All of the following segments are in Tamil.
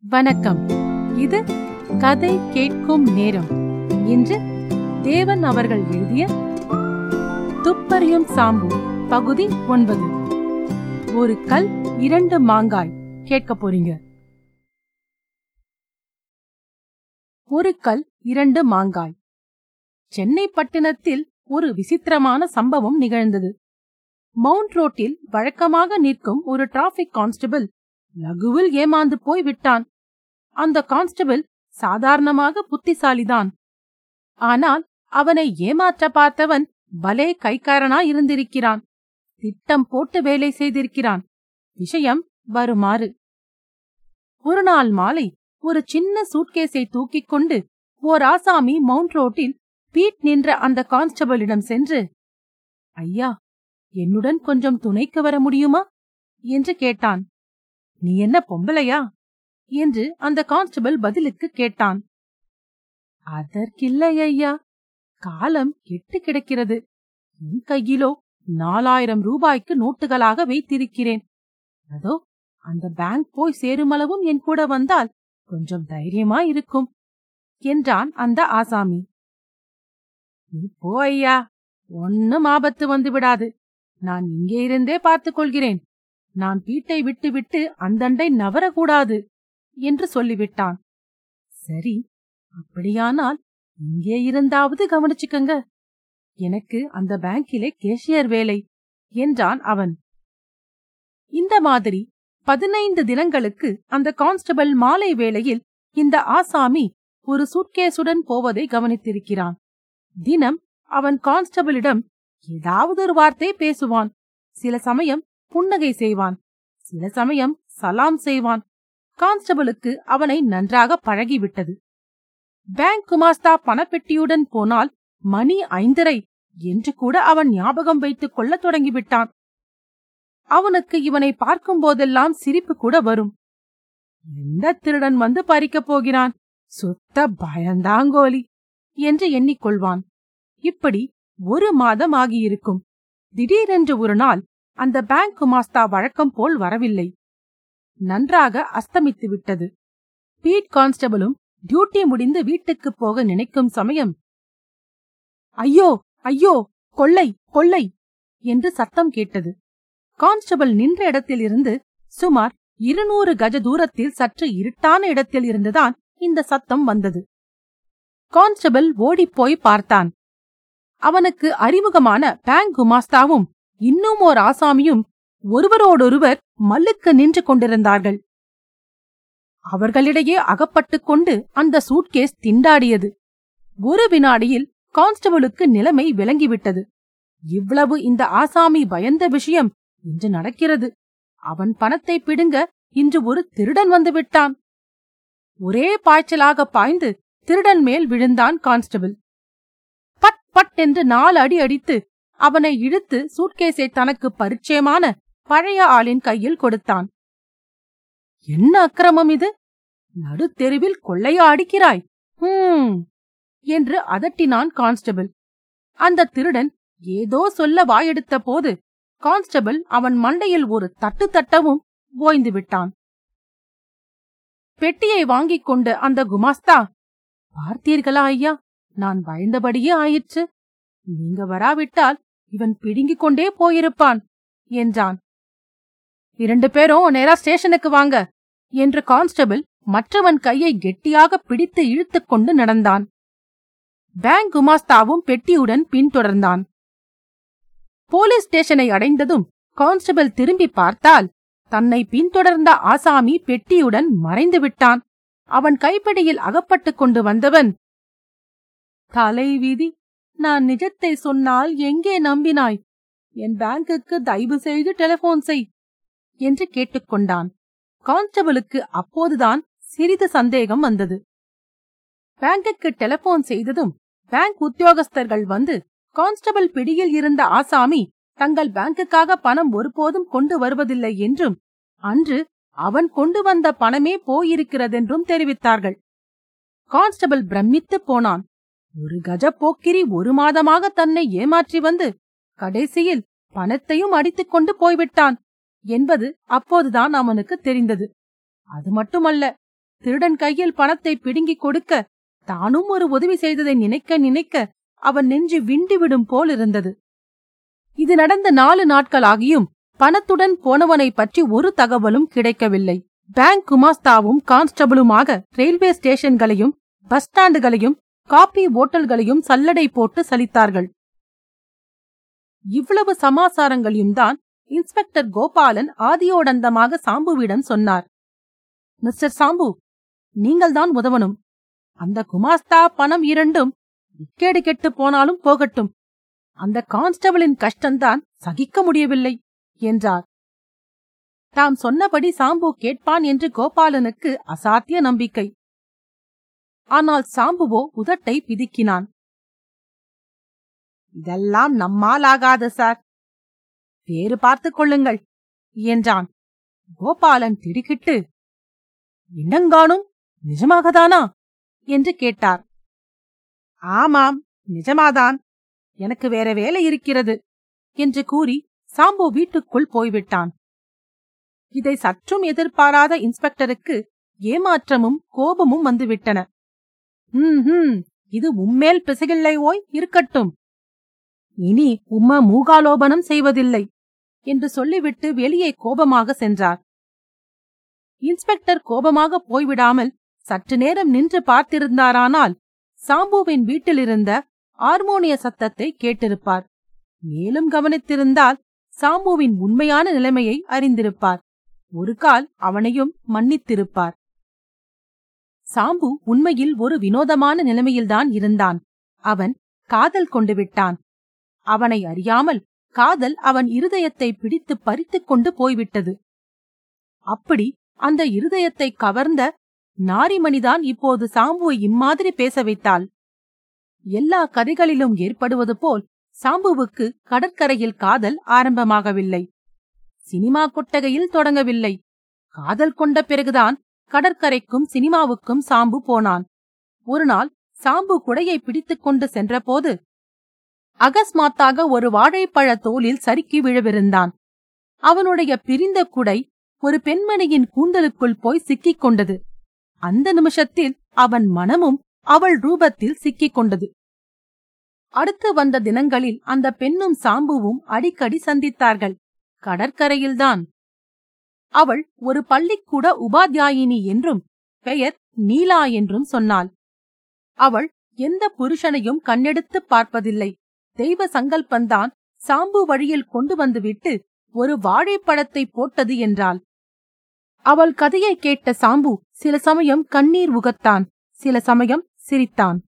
வணக்கம். இது கதை கேட்கும் நேரம். இன்று தேவன் அவர்கள் எழுதிய துப்பறியும் சாம்பு பகுதி ஒன்பது. ஒரு கல் இரண்டு மாங்காய். கேட்க போறீங்க. ஒரு கல் இரண்டு மாங்காய். சென்னை பட்டணத்தில் ஒரு விசித்திரமான சம்பவம் நிகழ்ந்தது. மவுண்ட் ரோட்டில் வழக்கமாக நிற்கும் ஒரு டிராபிக் கான்ஸ்டபிள் லகுவில் ஏமாந்து போய் விட்டான். அந்த கான்ஸ்டபிள் சாதாரணமாக புத்திசாலிதான். ஆனால் அவனை ஏமாற்ற பார்த்தவன் பலே கைக்காரனா இருந்திருக்கிறான். திட்டம் போட்டு வேலை செய்திருக்கிறான். விஷயம் வருமாறு. ஒரு நாள் மாலை ஒரு சின்ன சூட்கேஸை தூக்கிக் கொண்டு ஓர் ஆசாமி மவுண்ட் ரோட்டில் பீட் நின்ற அந்த கான்ஸ்டபிளிடம் சென்று ஐயா என்னுடன் கொஞ்சம் துணைக்கு வர முடியுமா? என்று கேட்டான். நீ என்ன பொம்பளையா? என்று அந்த கான்ஸ்டபிள் பதிலுக்கு கேட்டான். அதற்கில்லை ஐயா. காலம் கெட்டு கிடக்கிறது. என் கையிலோ நாலாயிரம் ரூபாய்க்கு நோட்டுகளாக வைத்திருக்கிறேன். அதோ அந்த பேங்க் போய் சேருமளவும் என் கூட வந்தால் கொஞ்சம் தைரியமா இருக்கும் என்றான் அந்த ஆசாமி. இப்போ போ ஐயா. ஒன்னும் ஆபத்து வந்து விடாது. நான் இங்கே இருந்தே பார்த்துக் கொள்கிறேன். நான் வீட்டை விட்டு விட்டு அந்தண்டை நவரக்கூடாது என்று சொல்லிவிட்டான். சரி அப்படியானால் இங்கே இருந்தாவது கவனிச்சுக்கங்க. எனக்கு அந்த பேங்கிலே கேஷியர் வேலை என்றான் அவன். இந்த மாதிரி பதினைந்து தினங்களுக்கு அந்த கான்ஸ்டபிள் மாலை வேளையில் இந்த ஆசாமி ஒரு சூட்கேஸுடன் போவதை கவனித்திருக்கிறான். தினம் அவன் கான்ஸ்டபிளிடம் ஏதாவது ஒரு வார்த்தை பேசுவான். சில சமயம் புன்னகை செய்வான். சில சமயம் சலாம் செய்வான். கான்ஸ்டபிளுக்கு அவனை நன்றாக பழகிவிட்டது. பேங்க் குமாஸ்தா பணப்பெட்டியுடன் போனால் மணி ஐந்தரை என்று கூட அவன் ஞாபகம் வைத்துக் கொள்ளத் தொடங்கிவிட்டான். அவனுக்கு இவனை பார்க்கும் போதெல்லாம் சிரிப்பு கூட வரும். எந்த திருடன் வந்து பறிக்கப் போகிறான்? சுத்த பயந்தாங்கோலி என்று எண்ணிக்கொள்வான். இப்படி ஒரு மாதம் ஆகியிருக்கும். திடீரென்று ஒரு நாள் அந்த பேங்க் குமாஸ்தா வழக்கம் போல் வரவில்லை. நன்றாக அஸ்தமித்து விட்டது. பீட் கான்ஸ்டபிளும் டியூட்டி முடிந்து வீட்டுக்குப் போக நினைக்கும் சமயம். ஐயோ ஐயோ கொள்ளை கொள்ளை! என்று சத்தம் கேட்டது. கான்ஸ்டபிள் நின்ற இடத்திலிருந்து சுமார் இருநூறு கஜ தூரத்தில் சற்று இருட்டான இடத்தில் இருந்துதான் இந்த சத்தம் வந்தது. கான்ஸ்டபிள் ஓடிப்போய் பார்த்தான். அவனுக்கு அறிமுகமான பேங்க் குமாஸ்தாவும் இன்னும் ஓர் ஆசாமியும் ஒருவரோடொருவர் மல்லுக்கு நின்று கொண்டிருந்தார்கள். அவர்களிடையே அகப்பட்டுக் கொண்டு அந்த சூட்கேஸ் திண்டாடியது. ஒரு வினாடியில் கான்ஸ்டபிளுக்கு நிலைமை விளங்கிவிட்டது. இவ்வளவு இந்த ஆசாமி பயந்த விஷயம் இன்று நடக்கிறது. அவன் பணத்தை பிடுங்க இன்று ஒரு திருடன் வந்து விட்டான். ஒரே பாய்ச்சலாக பாய்ந்து திருடன் மேல் விழுந்தான் கான்ஸ்டபிள். பட் பட் என்று நாலு அடி அடித்து அவனை இழுத்து சூட்கேஸை தனக்கு பரிச்சயமான பழைய ஆளின் கையில் கொடுத்தான். என்ன அக்கிரமம் இது? நடுத்தெருவில் கொள்ளையா அடிக்கிறாய்? ஹூம் என்று அதட்டினான் கான்ஸ்டபிள். அந்த திருடன் ஏதோ சொல்ல வாயெடுத்த போது கான்ஸ்டபிள் அவன் மண்டையில் ஒரு தட்டு தட்டவும் ஓய்ந்து விட்டான். பெட்டியை வாங்கிக் கொண்டு அந்த குமாஸ்தா பார்த்தீர்களா ஐயா? நான் பயந்தபடியே ஆயிற்று. நீங்க வராவிட்டால் இவன் பிடுங்கிக் கொண்டே போயிருப்பான் என்றான். இரண்டு பேரும் நேரா ஸ்டேஷனுக்கு வாங்க என்று கான்ஸ்டபிள் மற்றவன் கையை கெட்டியாக பிடித்து இழுத்துக் கொண்டு நடந்தான். பேங்க் குமாஸ்தாவும் பெட்டியுடன் பின்தொடர்ந்தான். போலீஸ் ஸ்டேஷனை அடைந்ததும் கான்ஸ்டபிள் திரும்பி பார்த்தால் தன்னை பின்தொடர்ந்த ஆசாமி பெட்டியுடன் மறைந்து விட்டான். அவன் கைப்பிடியில் அகப்பட்டுக் கொண்டு வந்தவன் தலைவிதி நான் நிஜத்தை சொன்னால் எங்கே நம்பினாய்? என் பேங்குக்கு தயவு செய்து டெலிபோன் செய் என்று கேட்டுக்கொண்டான். கான்ஸ்டபிளுக்கு அப்போதுதான் சிறிது சந்தேகம் வந்தது. பேங்குக்கு டெலிபோன் செய்ததும் பேங்க் உத்தியோகஸ்தர்கள் வந்து கான்ஸ்டபிள் பிடியில் இருந்த ஆசாமி தங்கள் பேங்குக்காக பணம் ஒருபோதும் கொண்டு வருவதில்லை என்றும் அன்று அவன் கொண்டு வந்த பணமே போயிருக்கிறதென்றும் தெரிவித்தார்கள். கான்ஸ்டபிள் பிரமித்துப் போனான். ஒரு கஜ போக்கிரி ஒரு மாதமாக தன்னை ஏமாற்றி வந்து கடைசியில் பணத்தையும் அடித்துக் கொண்டு போய்விட்டான் என்பது அப்போதுதான் அவனுக்கு தெரிந்தது. அது மட்டுமல்ல திருடன் கையில் பணத்தை பிடுங்கிக் கொடுக்க தானும் ஒரு உதவி செய்ததை நினைக்க நினைக்க அவன் நெஞ்சு விண்டுவிடும் போல் இருந்தது. இது நடந்த நாலு நாட்களாகியும் பணத்துடன் போனவனை பற்றி ஒரு தகவலும் கிடைக்கவில்லை. பேங்க் குமாஸ்தாவும் கான்ஸ்டபிளுமாக ரயில்வே ஸ்டேஷன்களையும் பஸ் ஸ்டாண்டுகளையும் காபி ஓட்டல்களையும் சல்லடை போட்டு சலித்தார்கள். இவ்வளவு சமாசாரங்களையும் தான் இன்ஸ்பெக்டர் கோபாலன் ஆதியோடந்தமாக சாம்புவிடம் சொன்னார். மிஸ்டர் சாம்பு நீங்கள்தான் உதவணும். அந்த குமாஸ்தா பணம் இரண்டும் இக்கேடு கெட்டு போனாலும் போகட்டும். அந்த கான்ஸ்டபிளின் கஷ்டம்தான் சகிக்க முடியவில்லை என்றார். தாம் சொன்னபடி சாம்பு கேட்பான் என்று கோபாலனுக்கு அசாத்திய நம்பிக்கை. ஆனால் சாம்புவோ உதட்டை பிதுக்கினான். இதெல்லாம் நம்மால் ஆகாது சார். வேறு பார்த்துக் கொள்ளுங்கள் என்றான். கோபாலன் திடுக்கிட்டு இன்னங்கானும் நிஜமாகதானா? என்று கேட்டார். ஆமாம் நிஜமாதான். எனக்கு வேற வேலை இருக்கிறது என்று கூறி சாம்பு வீட்டுக்குள் போய்விட்டான். இதை சற்றும் எதிர்பாராத இன்ஸ்பெக்டருக்கு ஏமாற்றமும் கோபமும் வந்துவிட்டன. ஹம் இது உம்மேல் பிசகில்லை ஓய் இருக்கட்டும். இனி உம்மா மூகாலோபனம் செய்வதில்லை என்று சொல்லிவிட்டு வெளியே கோபமாக சென்றார். இன்ஸ்பெக்டர் கோபமாக போய்விடாமல் சற்று நேரம் நின்று பார்த்திருந்தாரானால் சாம்புவின் வீட்டிலிருந்த ஹார்மோனிய சத்தத்தை கேட்டிருப்பார். மேலும் கவனித்திருந்தால் சாம்புவின் உண்மையான நிலைமையை அறிந்திருப்பார். ஒரு கால் அவனையும் மன்னித்திருப்பார். சாம்பு உண்மையில் ஒரு வினோதமான நிலைமையில்தான் இருந்தான். அவன் காதல் கொண்டு விட்டான். அவனை அறியாமல் காதல் அவன் இருதயத்தை பிடித்து பறித்துக் கொண்டு போய்விட்டது. அப்படி அந்த இருதயத்தை கவர்ந்த நாரிமணிதான் இப்போது சாம்புவை இம்மாதிரி பேச வைத்தாள். எல்லா கதைகளிலும் ஏற்படுவது போல் சாம்புவுக்கு கடற்கரையில் காதல் ஆரம்பமாகவில்லை. சினிமா கொட்டகையில் தொடங்கவில்லை. காதல் கொண்ட பிறகுதான் கடற்கரைக்கும் சினிமாவுக்கும் சாம்பு போனான். ஒருநாள் சாம்பு குடையை பிடித்துக் கொண்டு சென்றபோது அகஸ்மாத்தாக ஒரு வாழைப்பழ தோலில் சறுக்கி விழவிருந்தான். அவனுடைய பிரிந்த குடை ஒரு பெண்மணியின் கூந்தலுக்குள் போய் சிக்கிக் கொண்டது. அந்த நிமிஷத்தில் அவன் மனமும் அவள் ரூபத்தில் சிக்கிக் கொண்டது. அடுத்து வந்த தினங்களில் அந்த பெண்ணும் சாம்புவும் அடிக்கடி சந்தித்தார்கள். கடற்கரையில்தான் அவள் ஒரு பள்ளிக்கூட உபாத்தியாயினி என்றும் பெயர் நீலா என்றும் சொன்னாள். அவள் எந்த புருஷனையும் கண்ணெடுத்துப் பார்ப்பதில்லை. தெய்வ சங்கல்பந்தான் சாம்பு வழியில் கொண்டு வந்துவிட்டு ஒரு வாழைப்பழத்தை போட்டது என்றாள். அவள் கதையை கேட்ட சாம்பு சில சமயம் கண்ணீர் உகத்தான் சில சமயம் சிரித்தான்.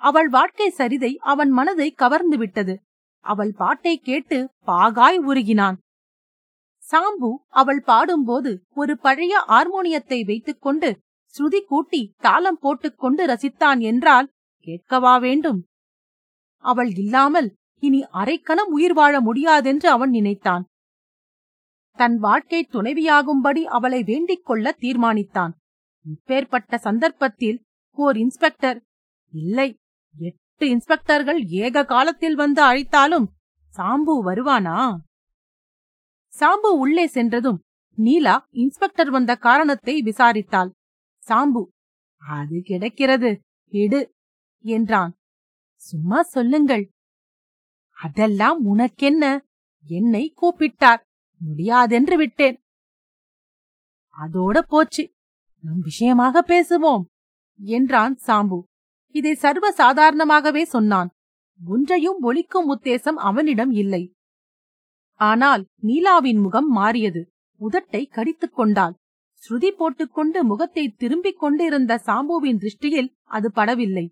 அவள் வாழ்க்கை சரிதை அவன் மனதை கவர்ந்து விட்டது. அவள் பாட்டை கேட்டு பாகாய் உருகினான். சாம்பு அவள் பாடும்போது ஒரு பழைய ஹார்மோனியத்தை வைத்துக்கொண்டு ஸ்ருதி கூட்டி தாளம் போட்டுக்கொண்டு ரசித்தான் என்றால் கேட்கவா வேண்டும்? அவள் இல்லாமல் இனி அரைக்கணம் உயிர் வாழ முடியாதென்று அவன் நினைத்தான். தன் வாழ்க்கை துணைவியாகும்படி அவளை வேண்டிக் கொள்ள தீர்மானித்தான். இப்பேற்பட்ட சந்தர்ப்பத்தில் ஓர் இன்ஸ்பெக்டர் இல்லை எட்டு இன்ஸ்பெக்டர்கள் ஏக காலத்தில் வந்து அழைத்தாலும் சாம்பு வருவானா? சாம்பு உள்ளே சென்றதும் நீலா இன்ஸ்பெக்டர் வந்த காரணத்தை விசாரித்தாள். சாம்பு அது கிடைக்கிறது எடு என்றான். சும்மா சொல்லுங்கள். அதெல்லாம் உனக்கென்ன? என்னை கூப்பிட்டார் முடியாதென்று விட்டேன். அதோட போச்சு நம் விஷயமாக பேசுவோம் என்றான் சாம்பு. இதை சர்வ சாதாரணமாகவே சொன்னான். ஒன்றையும் ஒழிக்கும் உத்தேசம் அவனிடம் இல்லை. ஆனால் நீலாவின் முகம் மாறியது. உதட்டை கடித்துக் கொண்டாள். ஸ்ருதி போட்டுக்கொண்டு முகத்தை திரும்பிக் கொண்டிருந்த சாம்புவின் திருஷ்டியில் அது படவில்லை.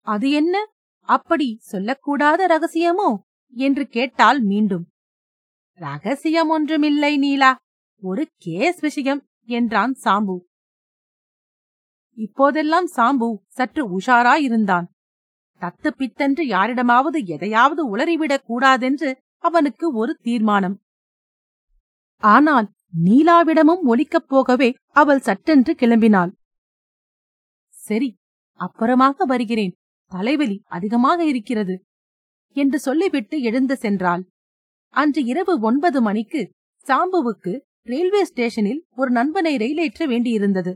அது என்ன? அப்படி சொல்லக்கூடாத ரகசியமோ? என்று கேட்டால் மீண்டும். ரகசியம் ஒன்றுமில்லை நீலா. ஒரு கேஸ் விஷயம் என்றான் சாம்பு. இப்போதெல்லாம் சாம்பு சற்று உஷாராயிருந்தான். தத்து பித்தென்று யாரிடமாவது எதையாவது உளறிவிடக் கூடாதென்று அவனுக்கு ஒரு தீர்மானம். ஆனால் நீலாவிடமும் ஒலிக்கப் போகவே அவள் சட்டென்று கிளம்பினாள். சரி அப்புறமாக வருகிறேன். தலைவலி அதிகமாக இருக்கிறது என்று சொல்லிவிட்டு எழுந்து சென்றாள். அன்று இரவு ஒன்பது மணிக்கு சாம்புவுக்கு ரயில்வே ஸ்டேஷனில் ஒரு நண்பனை ரயிலேற்ற வேண்டியிருந்தது.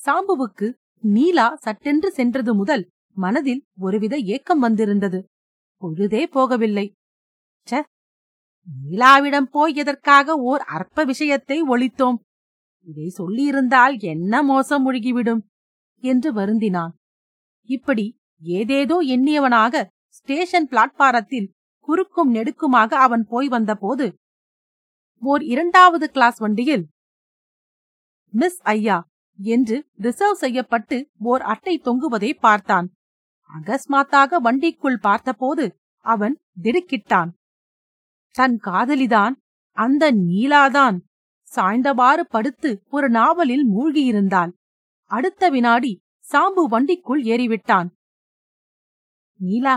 சாம்புவுக்கு நீலா சட்டென்று சென்றது முதல் மனதில் ஒருவித ஏக்கம் வந்திருந்தது. பொழுதே போகவில்லை. ச நீலாவிடம் போய் எதற்காக ஓர் அற்ப விஷயத்தை ஒழித்தோம்? இதை சொல்லியிருந்தால் என்ன மோசம் முழுகிவிடும்? என்று வருந்தினான். இப்படி ஏதேதோ எண்ணியவனாக ஸ்டேஷன் பிளாட்பாரத்தில் குறுக்கும் நெடுக்குமாக அவன் போய் வந்தபோது ஓர் இரண்டாவது கிளாஸ் வண்டியில் மிஸ் ஐயா என்று ரிசர்வ் செய்யப்பட்டு ஓர் அட்டை தொங்குவதை பார்த்தான். அகஸ்மாத்தாக வண்டிக்குள் பார்த்தபோது அவன் திடுக்கிட்டான். தன் காதலிதான் அந்த நீலாதான் சாய்ந்தவாறு படுத்து ஒரு நாவலில் மூழ்கியிருந்தாள். அடுத்த வினாடி சாம்பு வண்டிக்குள் ஏறிவிட்டான். நீலா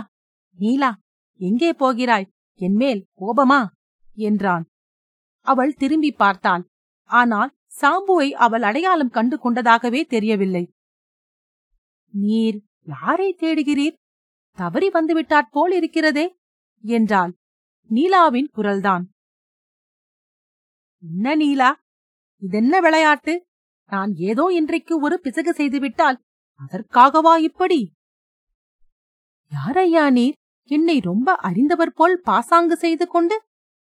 நீலா எங்கே போகிறாய்? என்மேல் கோபமா? என்றான். அவள் திரும்பி பார்த்தாள். ஆனால் சாம்புவை அவள் அடையாளம் கண்டு கொண்டதாகவே தெரியவில்லை. நீர் யாரை தேடுகிறீர்? தவறி வந்துவிட்டாற் போல் இருக்கிறதே என்றாள். நீலாவின் குரல்தான். என்ன நீலா? இதென்ன விளையாட்டு? நான் ஏதோ இன்றைக்கு ஒரு பிசகு செய்துவிட்டால் அதற்காகவா இப்படி? யாரையா நீர்? என்னை ரொம்ப அறிந்தவர் போல் பாசாங்கு செய்து கொண்டு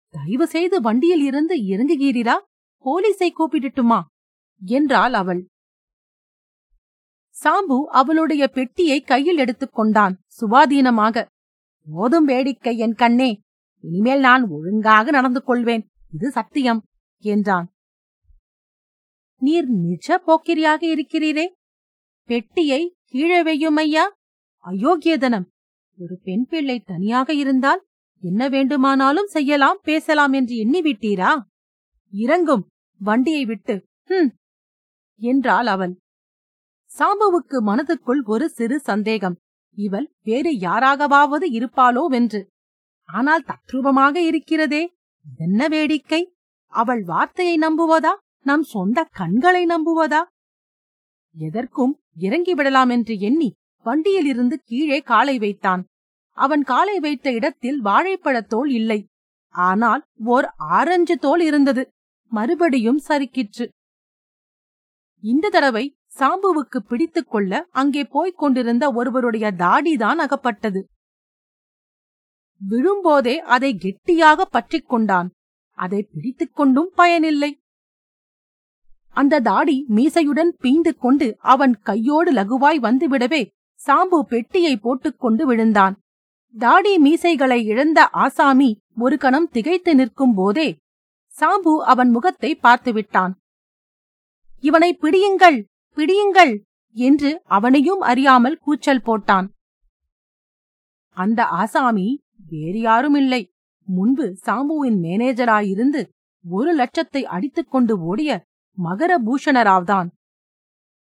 தயவு செய்து வண்டியில் இருந்து இறங்குகிறீரா? போலீஸை கூப்பிடட்டுமா? என்றாள் அவள். சாம்பு அவளுடைய பெட்டியை கையில் எடுத்துக் கொண்டான் சுவாதீனமாக. போதும் வேடிக்கை என் கண்ணே இனிமேல் நான் ஒழுங்காக நடந்து கொள்வேன். இது சத்தியம் என்றான். நீர் நிஜ போக்கிரியாக இருக்கிறீரே. பெட்டியை கீழே வையும் ஐயா. அயோக்கியதனம். ஒரு பெண் பிள்ளை தனியாக இருந்தால் என்ன வேண்டுமானாலும் செய்யலாம் பேசலாம் என்று எண்ணிவிட்டீரா? இறங்கும். வண்டியை விட்டு. ஹம் என்றாள் அவள். சாம்புவுக்கு மனதுக்குள் ஒரு சிறு சந்தேகம். இவள் வேறு யாராகவாவது இருப்பாளோவென்று. ஆனால் தத்ரூபமாக இருக்கிறதே. என்ன வேடிக்கை? அவள் வார்த்தையை நம்புவதா? நம் சொந்த கண்களை நம்புவதா? எதற்கும் இறங்கிவிடலாம் என்று எண்ணி வண்டியிலிருந்து கீழே காலை வைத்தான். அவன் காலை வைத்த இடத்தில் வாழைப்பழத் தோல் இல்லை. ஆனால் ஓர் ஆரஞ்சு தோல் இருந்தது. மறுபடியும் சறுக்கிற்று. இந்த தடவை சாம்புவுக்கு பிடித்துக் கொள்ள அங்கே போய்க் கொண்டிருந்த ஒருவருடைய தாடிதான் அகப்பட்டது. விழும்போதே அதை கெட்டியாக பற்றிக் கொண்டான். அதை பிடித்துக் கொண்டும் பயனில்லை. அந்த தாடி மீசையுடன் பீந்து கொண்டு அவன் கையோடு லகுவாய் வந்துவிடவே சாம்பு பெட்டியை போட்டுக்கொண்டு விழுந்தான். தாடி மீசைகளை இழந்த ஆசாமி ஒரு கணம் திகைத்து நிற்கும் போதே சாம்பு அவன் முகத்தை பார்த்துவிட்டான். இவனை பிடியுங்கள் பிடியுங்கள் என்று அவனையும் அறியாமல் கூச்சல் போட்டான். அந்த ஆசாமி வேறு யாரும் இல்லை முன்பு சாம்புவின் மேனேஜராயிருந்து ஒரு லட்சத்தை அடித்துக் கொண்டு ஓடிய மகர பூஷணராவ்தான்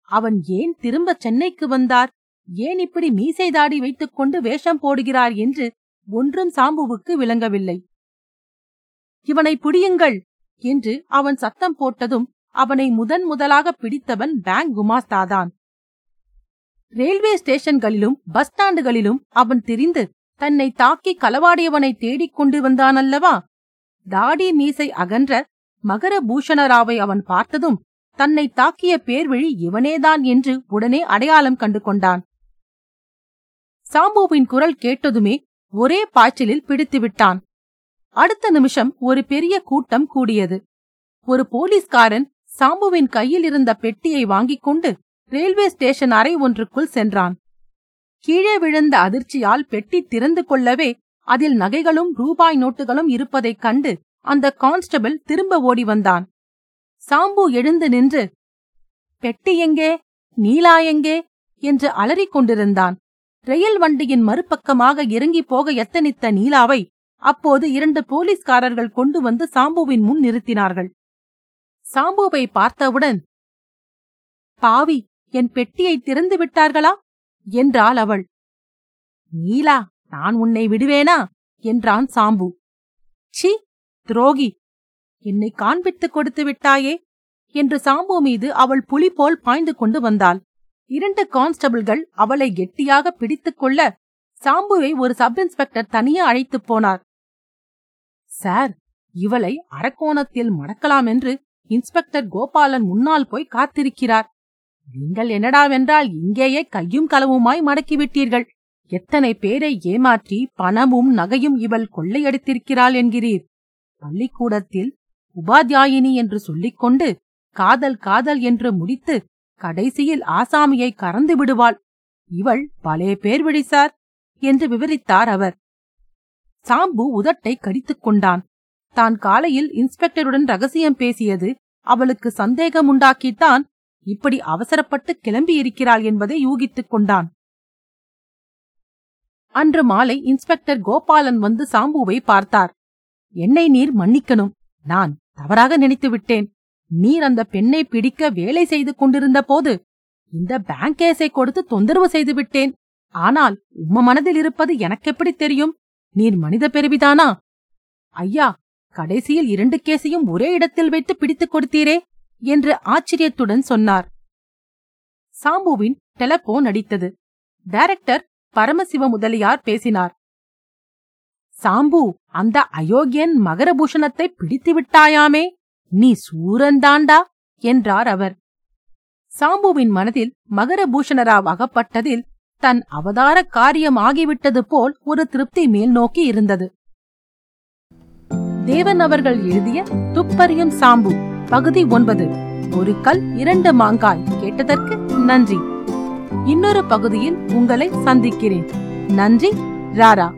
அவன் ஏன் திரும்ப சென்னைக்கு வந்தார்? ஏன் இப்படி மீசை தாடி வைத்துக் கொண்டு வேஷம் போடுகிறார் என்று ஒன்றும் சாம்புவுக்கு விளங்கவில்லை. இவனை பிடியுங்கள் என்று அவன் சத்தம் போட்டதும் அவனை முதன் முதலாக பிடித்தவன் பேங்க் குமாஸ்தாதான். ரயில்வே ஸ்டேஷன்களிலும் பஸ் ஸ்டாண்டுகளிலும் அவன் திரிந்து தன்னை தாக்கி களவாடியவனை தேடிக் கொண்டு வந்தானல்லவா? தாடி மீசை அகன்ற மகர பூஷணராவை அவன் பார்த்ததும் தன்னை தாக்கிய பேர்வழி இவனேதான் என்று உடனே அடையாளம் கண்டு கொண்டான். சாம்புவின் குரல் கேட்டதுமே ஒரே பாய்ச்சலில் பிடித்து விட்டான். அடுத்த நிமிஷம் ஒரு பெரிய கூட்டம் கூடியது. ஒரு போலீஸ்காரன் சாம்புவின் கையில் இருந்த பெட்டியை வாங்கிக் கொண்டு ரயில்வே ஸ்டேஷன் அறை ஒன்றுக்குள் சென்றான். கீழே விழுந்த அதிர்ச்சியால் பெட்டி திறந்து கொள்ளவே அதில் நகைகளும் ரூபாய் நோட்டுகளும் இருப்பதைக் கண்டு அந்த கான்ஸ்டபிள் திரும்ப ஓடி வந்தான். சாம்பு எழுந்து நின்று பெட்டி எங்கே? நீலா எங்கே? என்று அலறிக் கொண்டிருந்தான். ரயில் வண்டியின் மறுபக்கமாக இறங்கிப் போக எத்தனித்த நீலாவை அப்போது இரண்டு போலீஸ்காரர்கள் கொண்டு வந்து சாம்புவின் முன் நிறுத்தினார்கள். சாம்புவை பார்த்தவுடன் பாவி என் பெட்டியை திறந்து விட்டார்களா? என்றாள் அவள். நீலா நான் உன்னை விடுவேனா? என்றான் சாம்பு. சி துரோகி என்னை காண்பித்துக் கொடுத்து விட்டாயே? என்று சாம்பு மீது அவள் புலி போல் பாய்ந்து கொண்டு வந்தாள். இரண்டு கான்ஸ்டபிள்கள் அவளை கெட்டியாக பிடித்துக் கொள்ள சாம்புவை ஒரு சப் இன்ஸ்பெக்டர் தனியே அழைத்துப் போனார். சார் இவளை அரக்கோணத்தில் மடக்கலாம் என்று இன்ஸ்பெக்டர் கோபாலன் முன்னால் போய் காத்திருக்கிறார். நீங்கள் என்னடாவென்றால் இங்கேயே கையும் களவுமாய் மடக்கிவிட்டீர்கள். எத்தனை பேரை ஏமாற்றி பணமும் நகையும் இவள் கொள்ளையடித்திருக்கிறாள் என்கிறீர். பள்ளிக்கூடத்தில் உபாத்தியாயினி என்று சொல்லிக்கொண்டு காதல் காதல் என்று முடித்து கடைசியில் ஆசாமியை கறந்து விடுவாள். இவள் பலே பேர் விழிசார் என்று விவரித்தார் அவர். சாம்பு உதட்டை கடித்துக் கொண்டான். தான் காலையில் இன்ஸ்பெக்டருடன் ரகசியம் பேசியது அவளுக்கு சந்தேகம் உண்டாக்கித்தான் இப்படி அவசரப்பட்டு கிளம்பியிருக்கிறாள் என்பதை யூகித்துக் கொண்டான். அன்று மாலை இன்ஸ்பெக்டர் கோபாலன் வந்து சாம்புவை பார்த்தார். என்னை நீர் மன்னிக்கணும். நான் தவறாக நினைத்து விட்டேன். நீர் அந்த பெண்ணை பிடிக்க வேலை செய்து கொண்டிருந்த போது இந்த பேங்க் கேஸை கொடுத்து தொந்தரவு செய்து விட்டேன். ஆனால் உம்ம மனதில் இருப்பது எனக்கெப்படி தெரியும்? நீர் மனித பெருவிதானா? ஐயா கடைசியில் இரண்டு கேஸையும் ஒரே இடத்தில் வைத்து பிடித்துக் கொடுத்தீரே. என்று ஆச்சரியத்துடன் சொன்னார். சாம்புவின் டெலபோன் அடித்தது. டைரக்டர் பரமசிவ முதலியார் பேசினார். சாம்பு அந்த அயோக்கியன் மகரபூஷணத்தை பிடித்து விட்டாயாமே? நீ சூரந்தாண்டா என்றார் அவர். சாம்புவின் மனதில் மகரபூஷணராவ் அகப்பட்டதில் தன் அவதார காரியம் ஆகிவிட்டது போல் ஒரு திருப்தி மேல் நோக்கி இருந்தது. தேவன் அவர்கள் எழுதிய துப்பறியும் சாம்பு. பகுதி ஒன்பது. ஒரு கல் இரண்டு மாங்காய். கேட்டதற்கு நன்றி. இன்னொரு பகுதியில் உங்களை சந்திக்கிறேன். நன்றி ராரா.